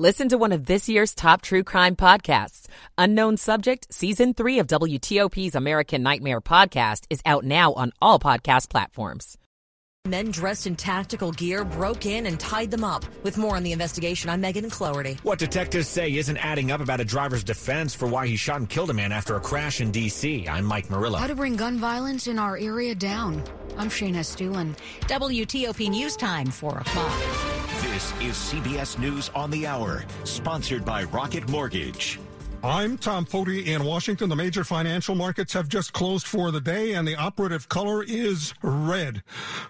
Listen to one of this year's top true crime podcasts. Unknown Subject, Season 3 of WTOP's American Nightmare podcast is out now on all podcast platforms. Men dressed in tactical gear broke in and tied them up. With more on the investigation, I'm Megan Cloherty. What detectives say isn't adding up about a driver's defense for why he shot and killed a man after a crash in D.C. I'm Mike Murillo. How to bring gun violence in our area down. I'm Shayna Estulin. WTOP News Time, 4 o'clock. This is CBS News on the Hour, sponsored by Rocket Mortgage. I'm Tom Foti in Washington. The major financial markets have just closed for the day, and the operative color is red.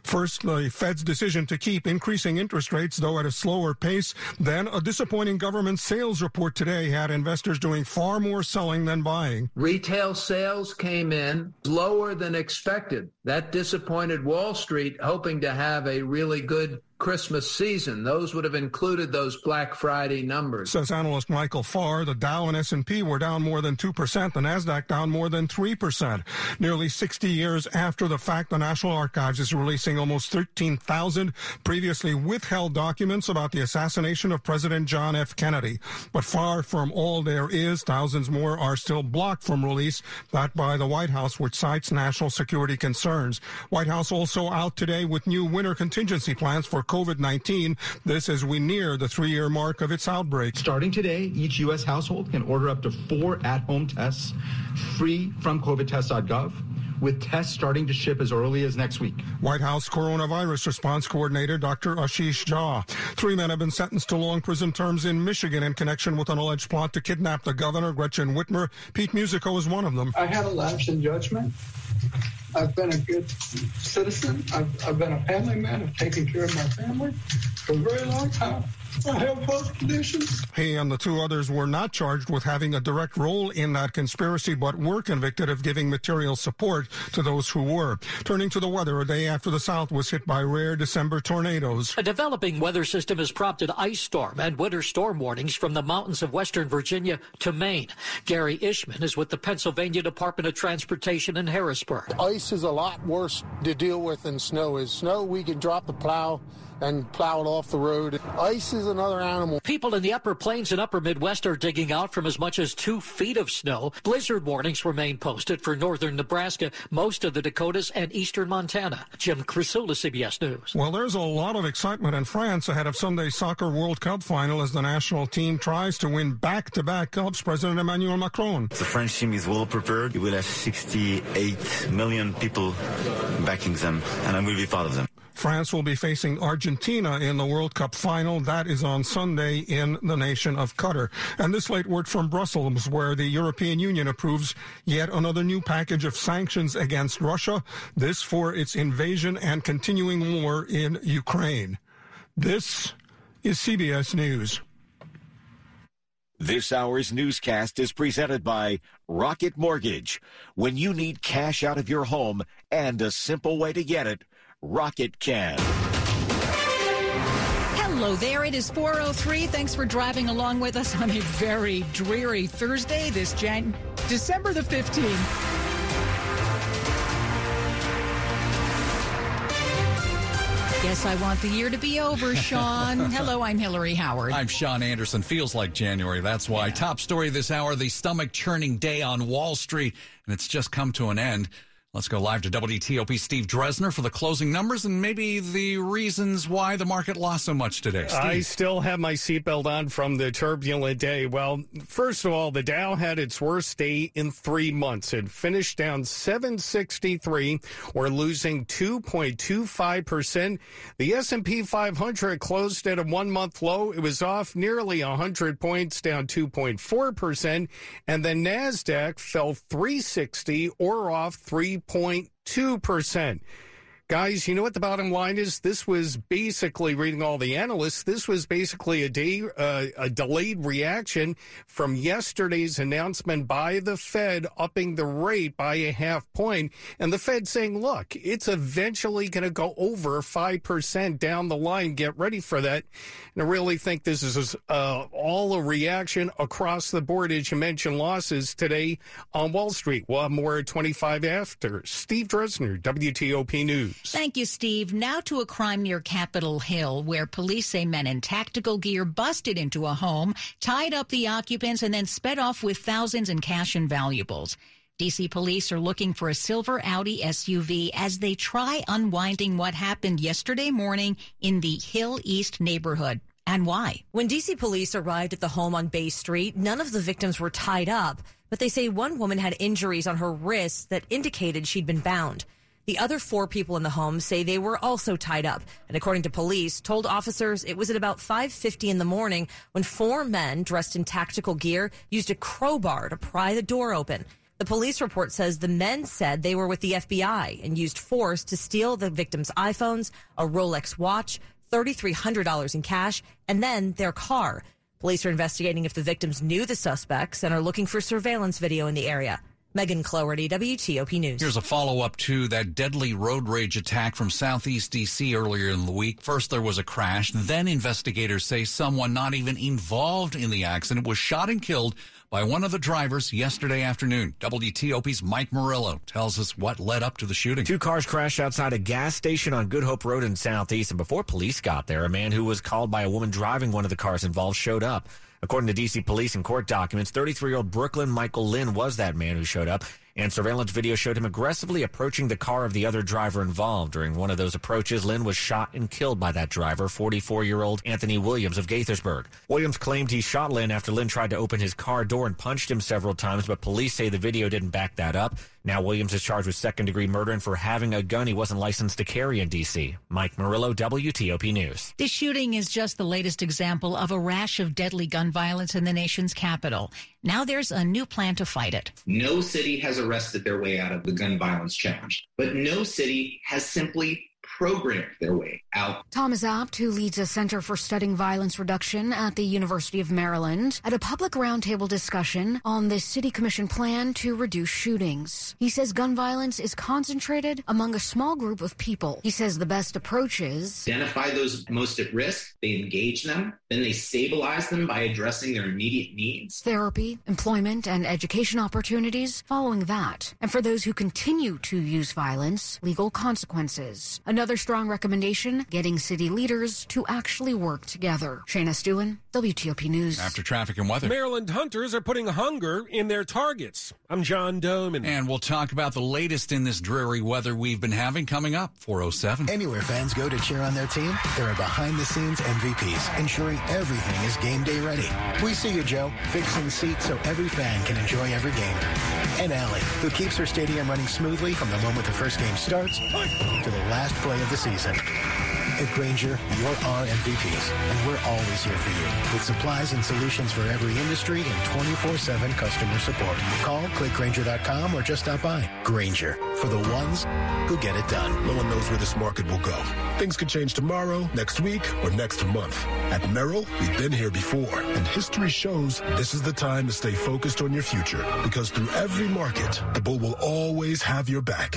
First, the Fed's decision to keep increasing interest rates, though at a slower pace. Then, a disappointing government sales report today had investors doing far more selling than buying. Retail sales came in lower than expected. That disappointed Wall Street, hoping to have a really good Christmas season. Those would have included those Black Friday numbers. Says analyst Michael Farr, the Dow and S&P were down more than 2%, the Nasdaq down more than 3%. Nearly 60 years after the fact, the National Archives is releasing almost 13,000 previously withheld documents about the assassination of President John F. Kennedy. But far from all there is, thousands more are still blocked from release, that by the White House, which cites national security concerns. White House also out today with new winter contingency plans for COVID 19. This as we near the three year mark of its outbreak. Starting today, each U.S. household can order up to four at home tests free from COVIDtest.gov with tests starting to ship as early as next week. White House coronavirus response coordinator Dr. Ashish Jha. Three men have been sentenced to long prison terms in Michigan in connection with an alleged plot to kidnap the governor, Gretchen Whitmer. Pete Musico is one of them. I had a lapse in judgment. I've been a good citizen. I've, I've been a family man. I've taken care of my family for a very long time. I have health conditions. He and the two others were not charged with having a direct role in that conspiracy, but were convicted of giving material support to those who were. Turning to the weather, a day after the South was hit by rare December tornadoes. A developing weather system has prompted ice storm and winter storm warnings from the mountains of western Virginia to Maine. Gary Ishman is with the Pennsylvania Department of Transportation in Harrisburg. Ice is a lot worse to deal with than snow is. Snow, we can drop the plow and plow it off the road. Ice is another animal. People in the upper plains and upper Midwest are digging out from as much as two feet of snow. Blizzard warnings remain posted for northern Nebraska, most of the Dakotas, and eastern Montana. Jim Krasula, CBS News. Well, there's a lot of excitement in France ahead of Sunday's Soccer World Cup final as the national team tries to win back-to-back cups. President Emmanuel Macron. The French team is well prepared. You will have 68 million people backing them, and I will be part of them. France will be facing Argentina in the World Cup final. That is on Sunday in the nation of Qatar. And this late word from Brussels, where the European Union approves yet another new package of sanctions against Russia. This for its invasion and continuing war in Ukraine. This is CBS News. This hour's newscast is presented by Rocket Mortgage. When you need cash out of your home and a simple way to get it, Rocket can. Hello there. It is 403. Thanks for driving along with us on a very dreary Thursday, this Jan- December the 15th. Yes, I want the year to be over, Sean. Hello, I'm Hillary Howard. I'm Sean Anderson. Feels like January. That's why. Yeah. Top story this hour the stomach churning day on Wall Street, and it's just come to an end. Let's go live to WTOP Steve Dresner for the closing numbers and maybe the reasons why the market lost so much today. Steve. I still have my seatbelt on from the turbulent day. Well, first of all, the Dow had its worst day in three months. It finished down 763. We're losing 2.25%. The S&P 500 closed at a one-month low. It was off nearly 100 points, down 2.4%. And the NASDAQ fell 360 or off 3 3.2%. Guys, you know what the bottom line is? This was basically reading all the analysts. This was basically a day, uh, a delayed reaction from yesterday's announcement by the Fed upping the rate by a half point, and the Fed saying, "Look, it's eventually going to go over five percent down the line. Get ready for that." And I really think this is uh, all a reaction across the board, as you mentioned, losses today on Wall Street. We'll have more at twenty-five after. Steve Dresner, WTOP News. Thank you, Steve. Now to a crime near Capitol Hill, where police say men in tactical gear busted into a home, tied up the occupants, and then sped off with thousands in cash and valuables. DC police are looking for a silver Audi SUV as they try unwinding what happened yesterday morning in the Hill East neighborhood. And why? When DC police arrived at the home on Bay Street, none of the victims were tied up, but they say one woman had injuries on her wrists that indicated she'd been bound. The other four people in the home say they were also tied up, and according to police, told officers it was at about 5:50 in the morning when four men dressed in tactical gear used a crowbar to pry the door open. The police report says the men said they were with the FBI and used force to steal the victims' iPhones, a Rolex watch, $3,300 in cash, and then their car. Police are investigating if the victims knew the suspects and are looking for surveillance video in the area. Megan Cloherty, WTOP News. Here's a follow up to that deadly road rage attack from southeast DC earlier in the week. First, there was a crash. Then, investigators say someone not even involved in the accident was shot and killed by one of the drivers yesterday afternoon. WTOP's Mike Murillo tells us what led up to the shooting. Two cars crashed outside a gas station on Good Hope Road in Southeast, and before police got there, a man who was called by a woman driving one of the cars involved showed up. According to DC police and court documents, 33 year old Brooklyn Michael Lynn was that man who showed up, and surveillance video showed him aggressively approaching the car of the other driver involved. During one of those approaches, Lynn was shot and killed by that driver, 44 year old Anthony Williams of Gaithersburg. Williams claimed he shot Lynn after Lynn tried to open his car door and punched him several times, but police say the video didn't back that up. Now Williams is charged with second degree murder and for having a gun he wasn't licensed to carry in D.C. Mike Murillo, WTOP News. This shooting is just the latest example of a rash of deadly gun violence in the nation's capital. Now there's a new plan to fight it. No city has arrested their way out of the gun violence challenge, but no city has simply programmed their way out. Thomas Abt, who leads a Center for Studying Violence Reduction at the University of Maryland, at a public roundtable discussion on the City Commission plan to reduce shootings. He says gun violence is concentrated among a small group of people. He says the best approach is identify those most at risk, they engage them, then they stabilize them by addressing their immediate needs. Therapy, employment, and education opportunities following that. And for those who continue to use violence, legal consequences. Another strong recommendation getting city leaders to actually work together. Shayna Estulin, WTOP News. After traffic and weather. Maryland hunters are putting hunger in their targets. I'm John Domen. And we'll talk about the latest in this dreary weather we've been having coming up 407. Anywhere fans go to cheer on their team, there are behind the scenes MVPs ensuring everything is game day ready. We see you, Joe, fixing seats so every fan can enjoy every game. And Allie, who keeps her stadium running smoothly from the moment the first game starts to the last play of the season. At Grainger, you're our MVPs, and we're always here for you with supplies and solutions for every industry and 24-7 customer support. Call, clickgranger.com, or just stop by. Grainger, for the ones who get it done. No one knows where this market will go. Things could change tomorrow, next week, or next month. At Merrill, we've been here before, and history shows this is the time to stay focused on your future, because through every market, the bull will always have your back.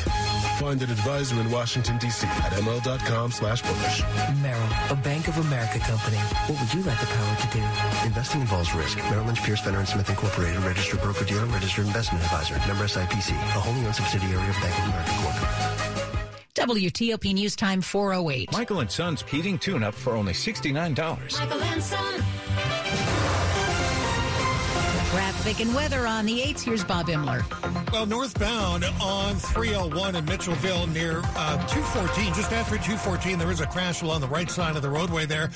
Find an advisor in Washington, D.C. at ml.com slash bullish. Merrill, a Bank of America company. What would you like the power to do? Investing involves risk. Merrill Lynch, Pierce, Fenner & Smith Incorporated, registered broker-dealer, registered investment advisor, member SIPC, a wholly owned subsidiary of Bank of America Corp. WTOP News Time 408. Michael and Son's heating tune-up for only $69. Michael and Son. Traffic and weather on the 8th. Here's Bob Imler. Well, northbound on 301 in Mitchellville near uh, 214, just after 214, there is a crash along the right side of the roadway there.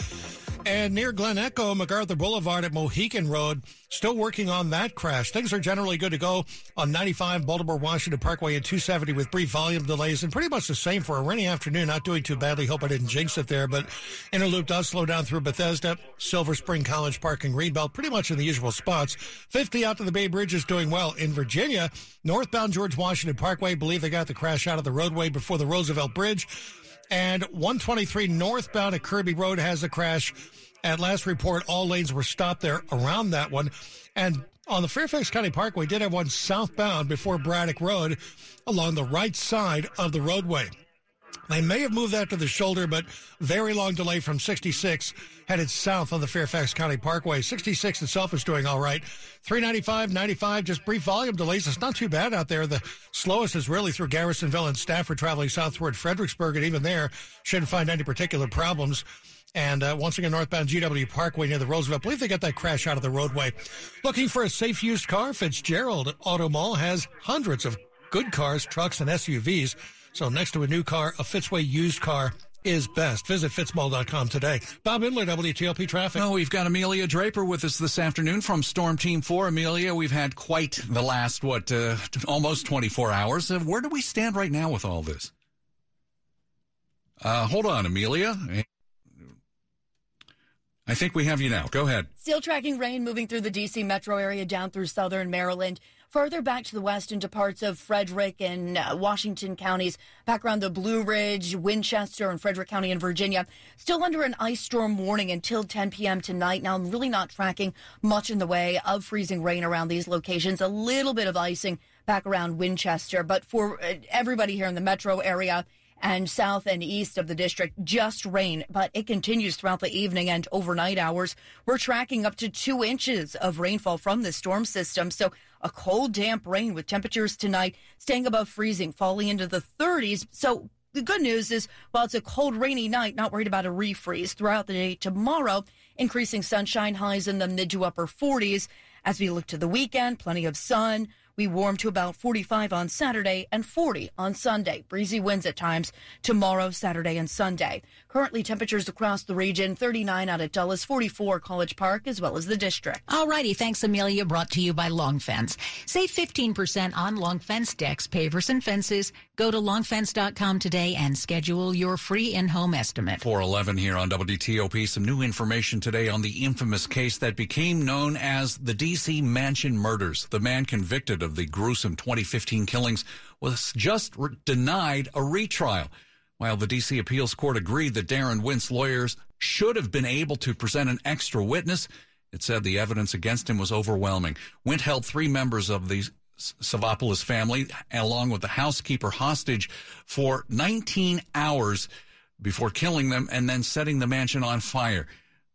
And near Glen Echo, MacArthur Boulevard at Mohican Road, still working on that crash. Things are generally good to go on 95 Baltimore Washington Parkway and 270 with brief volume delays and pretty much the same for a rainy afternoon. Not doing too badly. Hope I didn't jinx it there, but Inner Loop does slow down through Bethesda, Silver Spring College Park and Greenbelt, pretty much in the usual spots. 50 out to the Bay Bridge is doing well. In Virginia, northbound George Washington Parkway, believe they got the crash out of the roadway before the Roosevelt Bridge. And 123 northbound at Kirby Road has a crash. At last report, all lanes were stopped there around that one. And on the Fairfax County Parkway, did have one southbound before Braddock Road along the right side of the roadway. They may have moved that to the shoulder, but very long delay from 66 headed south on the Fairfax County Parkway. 66 itself is doing all right. 395, 95, just brief volume delays. It's not too bad out there. The slowest is really through Garrisonville and Stafford traveling south toward Fredericksburg, and even there shouldn't find any particular problems. And uh, once again, northbound GW Parkway near the Roosevelt. I believe they got that crash out of the roadway. Looking for a safe used car? Fitzgerald Auto Mall has hundreds of good cars, trucks, and SUVs. So next to a new car, a Fitzway used car is best. Visit fitzmall.com today. Bob Imler, WTOP Traffic. Oh, we've got Amelia Draper with us this afternoon from Storm Team 4. Amelia, we've had quite the last, what, uh, almost 24 hours. Uh, where do we stand right now with all this? Uh, hold on, Amelia. I think we have you now. Go ahead. Still tracking rain moving through the D.C. metro area down through southern Maryland. Further back to the west into parts of Frederick and uh, Washington counties, back around the Blue Ridge, Winchester, and Frederick County in Virginia. Still under an ice storm warning until 10 p.m. tonight. Now, I'm really not tracking much in the way of freezing rain around these locations. A little bit of icing back around Winchester, but for uh, everybody here in the metro area, and south and east of the district just rain, but it continues throughout the evening and overnight hours. We're tracking up to two inches of rainfall from this storm system. So a cold, damp rain with temperatures tonight staying above freezing, falling into the 30s. So the good news is while it's a cold, rainy night, not worried about a refreeze throughout the day tomorrow, increasing sunshine highs in the mid to upper 40s. As we look to the weekend, plenty of sun. We warm to about 45 on Saturday and 40 on Sunday. Breezy winds at times tomorrow, Saturday, and Sunday. Currently, temperatures across the region 39 out at Dulles, 44 College Park, as well as the district. All righty. Thanks, Amelia. Brought to you by Long Fence. Save 15% on Long Fence decks, pavers, and fences. Go to longfence.com today and schedule your free in home estimate. 411 here on WTOP. Some new information today on the infamous case that became known as the D.C. Mansion Murders. The man convicted of the gruesome 2015 killings was just re- denied a retrial. While the D.C. Appeals Court agreed that Daron Wint's lawyers should have been able to present an extra witness, it said the evidence against him was overwhelming. Wint held three members of the Savopoulos family, along with the housekeeper, hostage for 19 hours before killing them and then setting the mansion on fire.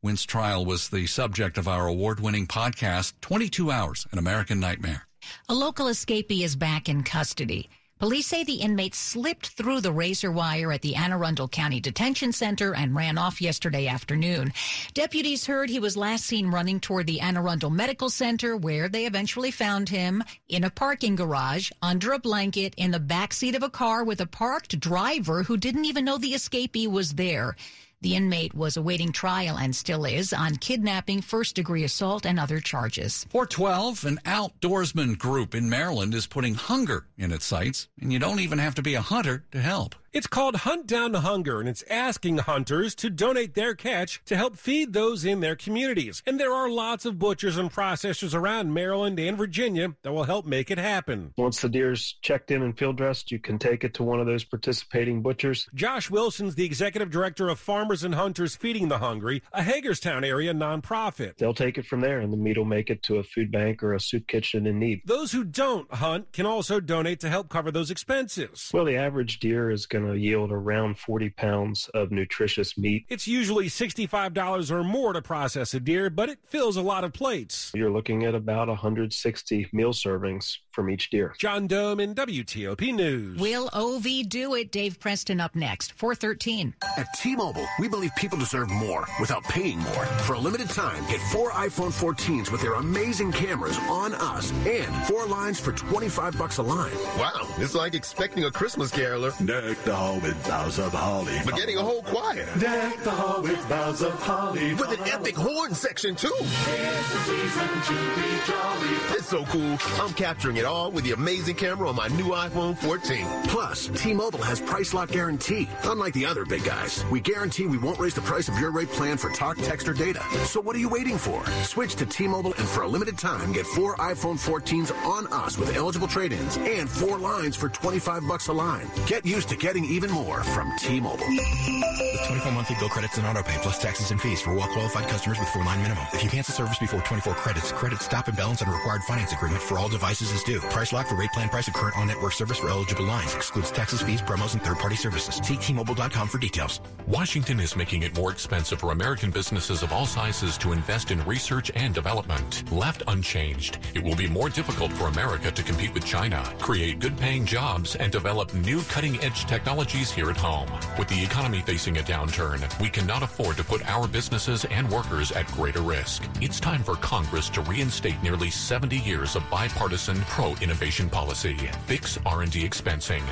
Wint's trial was the subject of our award winning podcast, 22 Hours, An American Nightmare. A local escapee is back in custody. Police say the inmate slipped through the razor wire at the Anne Arundel County Detention Center and ran off yesterday afternoon. Deputies heard he was last seen running toward the Anne Arundel Medical Center, where they eventually found him in a parking garage under a blanket in the back seat of a car with a parked driver who didn't even know the escapee was there. The inmate was awaiting trial and still is on kidnapping, first degree assault, and other charges. 412, an outdoorsman group in Maryland, is putting hunger in its sights, and you don't even have to be a hunter to help. It's called Hunt Down Hunger, and it's asking hunters to donate their catch to help feed those in their communities. And there are lots of butchers and processors around Maryland and Virginia that will help make it happen. Once the deer's checked in and field dressed, you can take it to one of those participating butchers. Josh Wilson's the executive director of Farmers and Hunters Feeding the Hungry, a Hagerstown area nonprofit. They'll take it from there, and the meat will make it to a food bank or a soup kitchen in need. Those who don't hunt can also donate to help cover those expenses. Well, the average deer is going to yield around 40 pounds of nutritious meat. It's usually $65 or more to process a deer, but it fills a lot of plates. You're looking at about 160 meal servings from each deer. John Domen WTOP News. Will OV do it? Dave Preston up next, 413. At T-Mobile, we believe people deserve more without paying more. For a limited time, get four iPhone 14s with their amazing cameras on us and four lines for 25 bucks a line. Wow, it's like expecting a Christmas caroler. Deck the hall with boughs of holly. But getting a whole choir. Deck the hall with boughs of holly. With an epic horn section, too. It's the season to be jolly. It's so cool. I'm capturing it all with the amazing camera on my new iPhone 14. Plus, T-Mobile has price lock guarantee. Unlike the other big guys, we guarantee we won't raise the price of your rate plan for talk, text, or data. So what are you waiting for? Switch to T-Mobile and for a limited time, get four iPhone 14s on us with eligible trade-ins and four lines for 25 bucks a line. Get used to getting even more from T-Mobile. With 24 monthly bill credits and auto pay plus taxes and fees for well-qualified customers with four-line minimum. If you cancel service before 24 before credits. Credit stop and balance on required finance agreement for all devices is due. Price lock for rate plan price of current on-network service for eligible lines. Excludes taxes, fees, promos, and third-party services. See T-Mobile.com for details. Washington is making it more expensive for American businesses of all sizes to invest in research and development. Left unchanged, it will be more difficult for America to compete with China, create good paying jobs, and develop new cutting edge technologies here at home. With the economy facing a downturn, we cannot afford to put our businesses and workers at greater risk. It's time for Congress to reinstate nearly 70 years of bipartisan pro-innovation policy. Fix R&D expensing.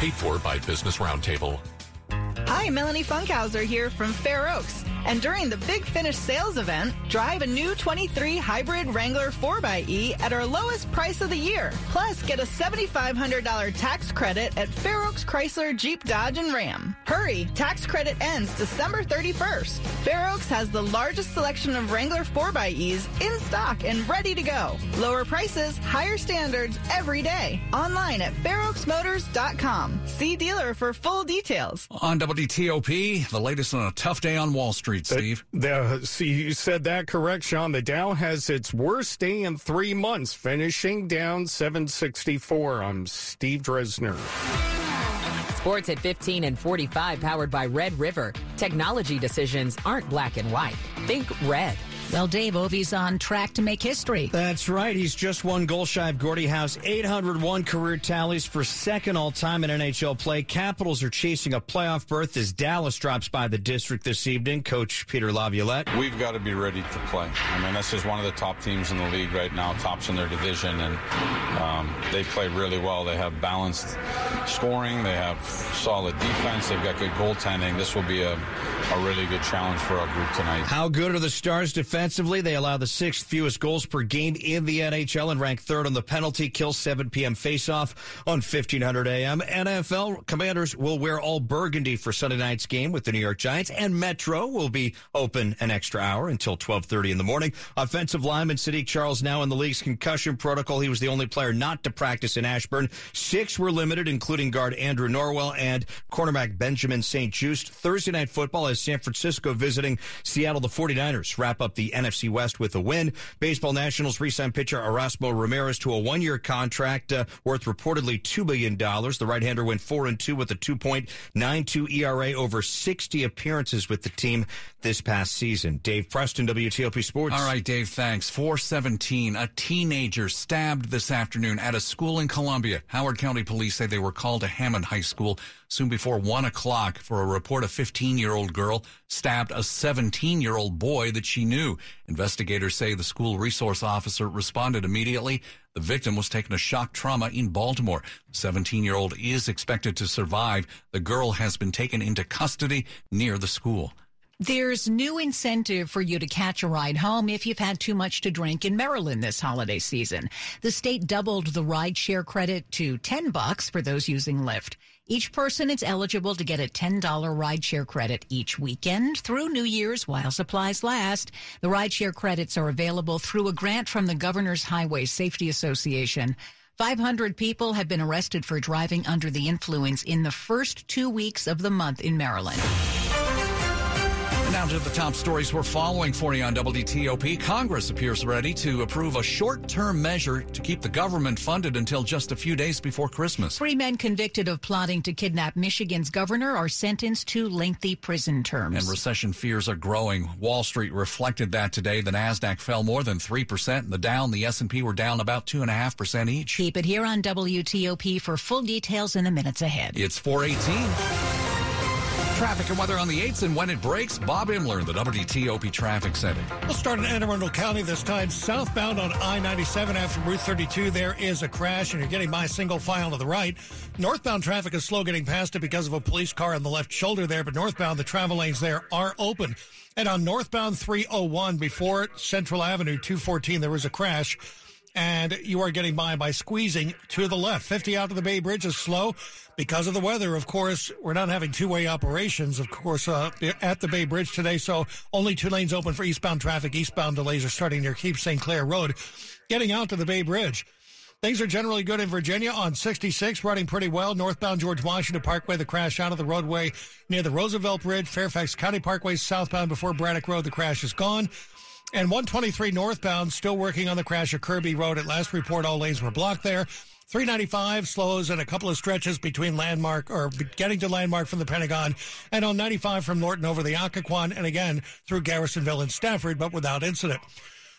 Paid for by Business Roundtable. Hi, Melanie Funkhauser here from Fair Oaks. And during the Big Finish sales event, drive a new 23 hybrid Wrangler 4xE at our lowest price of the year. Plus, get a $7,500 tax credit at Fair Oaks Chrysler Jeep Dodge and Ram. Hurry, tax credit ends December 31st. Fair Oaks has the largest selection of Wrangler 4xEs in stock and ready to go. Lower prices, higher standards every day. Online at fairoaksmotors.com. See dealer for full details. On WTOP, the latest on a tough day on Wall Street, uh, Steve. The, the, see, you said that correct, Sean. The Dow has its worst day in three months, finishing down 764. I'm Steve Dresner. Sports at 15 and 45, powered by Red River. Technology decisions aren't black and white. Think red. Well, Dave Ovi's on track to make history. That's right. He's just one goal shy of Gordie Howe's 801 career tallies for second all time in NHL play. Capitals are chasing a playoff berth as Dallas drops by the district this evening. Coach Peter Laviolette. We've got to be ready to play. I mean, this is one of the top teams in the league right now, tops in their division, and um, they play really well. They have balanced scoring, they have solid defense, they've got good goaltending. This will be a, a really good challenge for our group tonight. How good are the Stars defense? Defensively, they allow the sixth fewest goals per game in the NHL and rank third on the penalty kill 7 p.m. faceoff on 1500 a.m. NFL Commanders will wear all burgundy for Sunday night's game with the New York Giants, and Metro will be open an extra hour until 12:30 in the morning. Offensive lineman Saahdiq Charles now in the league's concussion protocol. He was the only player not to practice in Ashburn. Six were limited, including guard Andrew Norwell and cornerback Benjamin St-Juste. Thursday night football as San Francisco visiting Seattle. The 49ers wrap up the NFC West with a win. Baseball Nationals re-signed pitcher Erasmo Ramirez to a one-year contract uh, worth reportedly $2 billion. The right-hander went 4 and 2 with a 2.92 ERA over 60 appearances with the team this past season. Dave Preston, WTOP Sports. All right, Dave, thanks. 417, a teenager stabbed this afternoon at a school in Columbia. Howard County Police say they were called to Hammond High School soon before 1 o'clock for a report a 15-year-old girl stabbed a 17-year-old boy that she knew. Investigators say the school resource officer responded immediately. The victim was taken to shock trauma in Baltimore. 17 year old is expected to survive. The girl has been taken into custody near the school. There's new incentive for you to catch a ride home if you've had too much to drink in Maryland this holiday season. The state doubled the ride share credit to 10 bucks for those using Lyft. Each person is eligible to get a $10 rideshare credit each weekend through New Year's while supplies last. The rideshare credits are available through a grant from the Governor's Highway Safety Association. 500 people have been arrested for driving under the influence in the first two weeks of the month in Maryland. Now to the top stories we're following for you on WTOP. Congress appears ready to approve a short-term measure to keep the government funded until just a few days before Christmas. Three men convicted of plotting to kidnap Michigan's governor are sentenced to lengthy prison terms. And recession fears are growing. Wall Street reflected that today. The Nasdaq fell more than three percent. And the Dow and the S&P were down about two and a half percent each. Keep it here on WTOP for full details in the minutes ahead. It's 418. Traffic and weather on the 8s and when it breaks, Bob Imler in the WTOP Traffic Center. We'll start in Anne Arundel County this time. Southbound on I-97 after Route 32, there is a crash and you're getting by single file to the right. Northbound traffic is slow getting past it because of a police car on the left shoulder there, but northbound, the travel lanes there are open. And on northbound 301 before Central Avenue 214, there was a crash and you are getting by by squeezing to the left. 50 out to the Bay Bridge is slow because of the weather. Of course, we're not having two way operations, of course, uh, at the Bay Bridge today. So only two lanes open for eastbound traffic. Eastbound delays are starting near Cape St. Claire Road. Getting out to the Bay Bridge. Things are generally good in Virginia on 66, running pretty well. Northbound George Washington Parkway, the crash out of the roadway near the Roosevelt Bridge. Fairfax County Parkway, southbound before Braddock Road, the crash is gone. And 123 northbound still working on the crash of Kirby Road. At last report, all lanes were blocked there. 395 slows in a couple of stretches between Landmark or getting to Landmark from the Pentagon and on 95 from Lorton over the Occoquan and again through Garrisonville and Stafford, but without incident.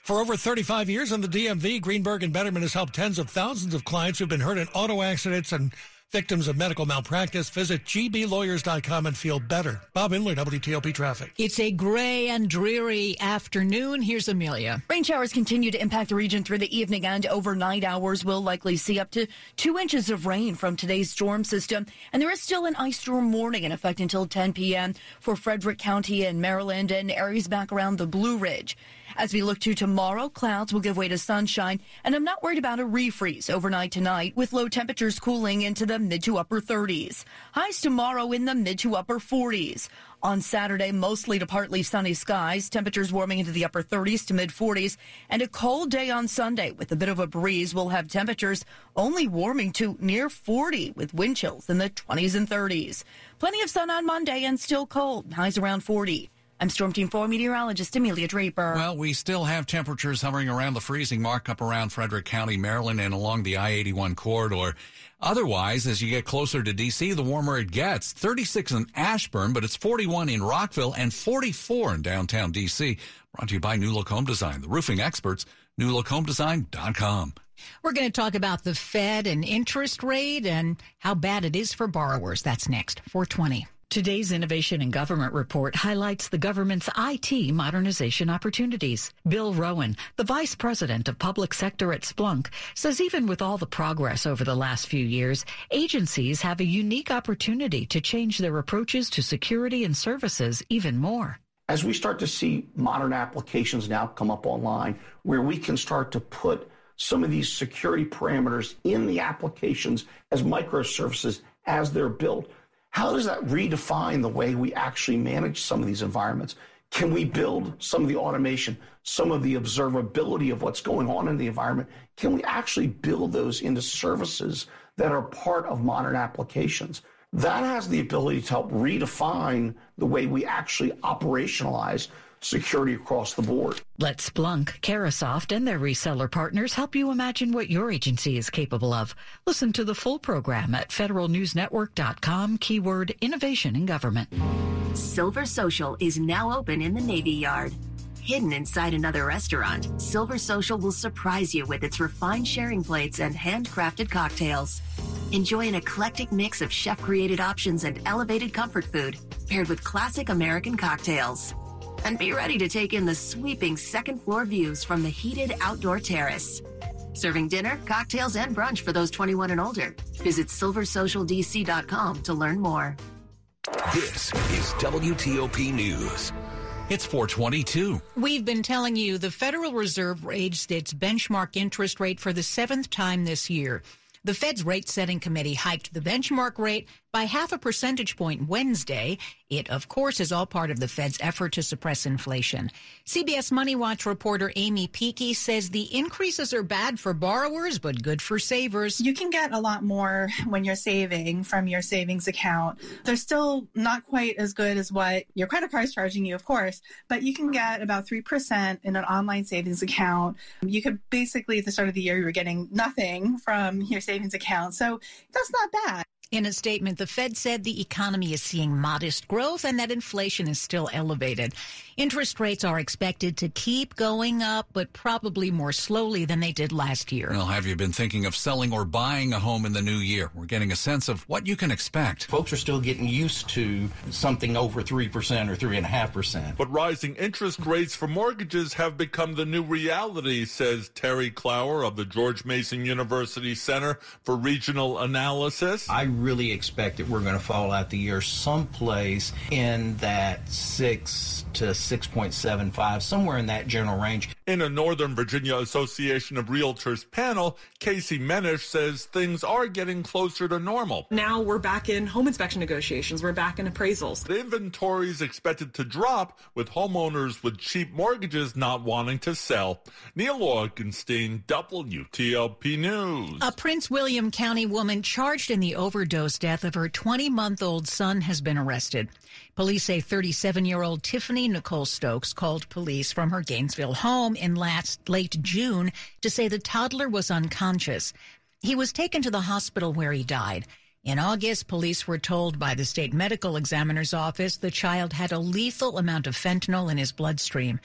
For over 35 years in the DMV, Greenberg and Bederman has helped tens of thousands of clients who've been hurt in auto accidents and victims of medical malpractice. Visit gblawyers.com and feel better. Bob Imler, WTOP Traffic. It's a gray and dreary afternoon. Here's Amelia. Rain showers continue to impact the region through the evening and overnight hours. We'll likely see up to two inches of rain from today's storm system. And there is still an ice storm warning in effect until 10 p.m. for Frederick County and Maryland and areas back around the Blue Ridge. As we look to tomorrow, clouds will give way to sunshine, and I'm not worried about a refreeze overnight tonight with low temperatures cooling into the mid to upper 30s. Highs tomorrow in the mid to upper 40s. On Saturday, mostly to partly sunny skies, temperatures warming into the upper 30s to mid 40s, and a cold day on Sunday with a bit of a breeze. We'll have temperatures only warming to near 40 with wind chills in the 20s and 30s. Plenty of sun on Monday and still cold, highs around 40. I'm Storm Team 4 meteorologist Amelia Draper. Well, we still have temperatures hovering around the freezing mark up around Frederick County, Maryland, and along the I 81 corridor. Otherwise, as you get closer to D.C., the warmer it gets. 36 in Ashburn, but it's 41 in Rockville and 44 in downtown D.C. Brought to you by New Look Home Design, the roofing experts, newlookhomedesign.com. We're going to talk about the Fed and interest rate and how bad it is for borrowers. That's next, 420. Today's Innovation in Government report highlights the government's IT modernization opportunities. Bill Rowan, the vice president of public sector at Splunk, says even with all the progress over the last few years, agencies have a unique opportunity to change their approaches to security and services even more. As we start to see modern applications now come up online where we can start to put some of these security parameters in the applications as microservices as they're built, how does that redefine the way we actually manage some of these environments? Can we build some of the automation, some of the observability of what's going on in the environment? Can we actually build those into services that are part of modern applications? That has the ability to help redefine the way we actually operationalize security across the board. Let Splunk, Carahsoft, and their reseller partners help you imagine what your agency is capable of. Listen to the full program at federalnewsnetwork.com, keyword innovation in government. Silver Social is now open in the Navy Yard. Hidden inside another restaurant, Silver Social will surprise you with its refined sharing plates and handcrafted cocktails. Enjoy an eclectic mix of chef created options and elevated comfort food, paired with classic American cocktails and be ready to take in the sweeping second floor views from the heated outdoor terrace. Serving dinner, cocktails, and brunch for those 21 and older. Visit silversocialdc.com to learn more. This is WTOP News. It's 422. We've been telling you the Federal Reserve raised its benchmark interest rate for the seventh time this year. The Fed's rate setting committee hiked the benchmark rate by half a percentage point Wednesday. It, of course, is all part of the Fed's effort to suppress inflation. CBS Money Watch reporter Aimee Picchi says the increases are bad for borrowers, but good for savers. You can get a lot more when you're saving from your savings account. They're still not quite as good as what your credit card is charging you, of course, but you can get about 3% in an online savings account. You could basically, at the start of the year, you were getting nothing from your savings account. So that's not bad. In a statement, the Fed said the economy is seeing modest growth and that inflation is still elevated. Interest rates are expected to keep going up, but probably more slowly than they did last year. Well, have you been thinking of selling or buying a home in the new year? We're getting a sense of what you can expect. Folks are still getting used to something over 3% or 3.5%. But rising interest rates for mortgages have become the new reality, says Terry Clower of the George Mason University Center for Regional Analysis. I really expect that we're going to fall out the year someplace in that 6 to 6.75, somewhere in that general range. In a Northern Virginia Association of Realtors panel, Casey Menish says things are getting closer to normal. Now we're back in home inspection negotiations. We're back in appraisals. The inventory is expected to drop with homeowners with cheap mortgages not wanting to sell. Neil Augenstein, WTOP News. A Prince William County woman charged in the overdose death of her 20 month old son has been arrested. Police say 37 year old Tiffany Nicole Stokes called police from her Gainesville home in last late June to say the toddler was unconscious. He was taken to the hospital where he died. In August, police were told by the state medical examiner's office the child had a lethal amount of fentanyl in his bloodstream.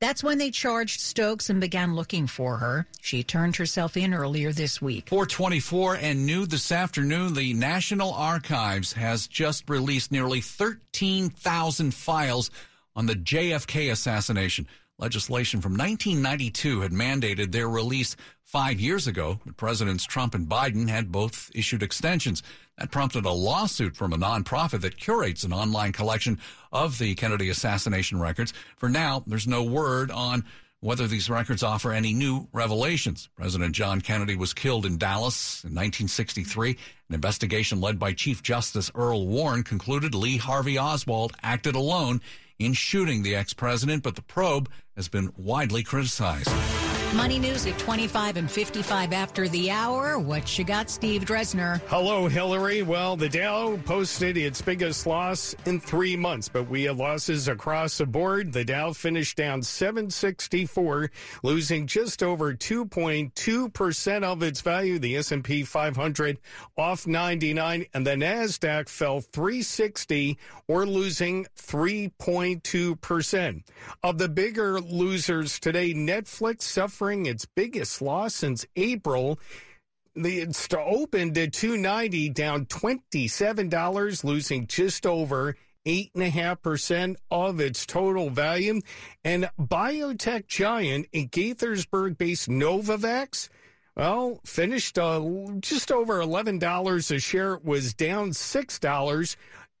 That's when they charged Stokes and began looking for her. She turned herself in earlier this week. 424 and new this afternoon, the National Archives has just released nearly 13,000 files on the JFK assassination. Legislation from 1992 had mandated their release five years ago, but Presidents Trump and Biden had both issued extensions. That prompted a lawsuit from a nonprofit that curates an online collection of the Kennedy assassination records. For now, there's no word on whether these records offer any new revelations. President John Kennedy was killed in Dallas in 1963. An investigation led by Chief Justice Earl Warren concluded Lee Harvey Oswald acted alone in shooting the ex-president, but the probe has been widely criticized. Money news at 25 and 55 after the hour. What you got, Steve Dresner? Hello, Hillary. Well, the Dow posted its biggest loss in three months, but we had losses across the board. The Dow finished down 764, losing just over 2.2% of its value. The S&P 500 off 99, and the Nasdaq fell 360, or losing 3.2%. Of the bigger losers today, Netflix suffering its biggest loss since April. The, it's opened at 290 down $27, losing just over 8.5% of its total value. And biotech giant in Gaithersburg based Novavax, well, finished uh, just over $11 a share. It was down $6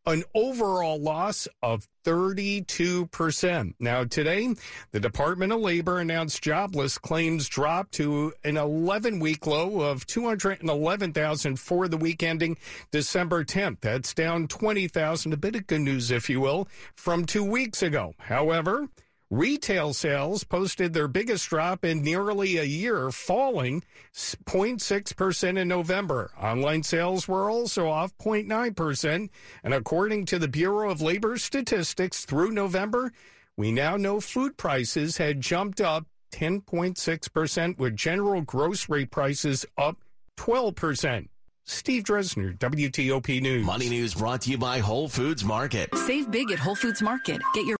an overall loss of 32%. Now, today, the Department of Labor announced jobless claims dropped to an 11 week low of 211,000 for the week ending December 10th. That's down 20,000, a bit of good news, if you will, from two weeks ago. However, Retail sales posted their biggest drop in nearly a year, falling 0.6% in November. Online sales were also off 0.9%. And according to the Bureau of Labor Statistics, through November, we now know food prices had jumped up 10.6%, with general grocery prices up 12%. Steve Dresner, WTOP News. Money News brought to you by Whole Foods Market. Save big at Whole Foods Market. Get your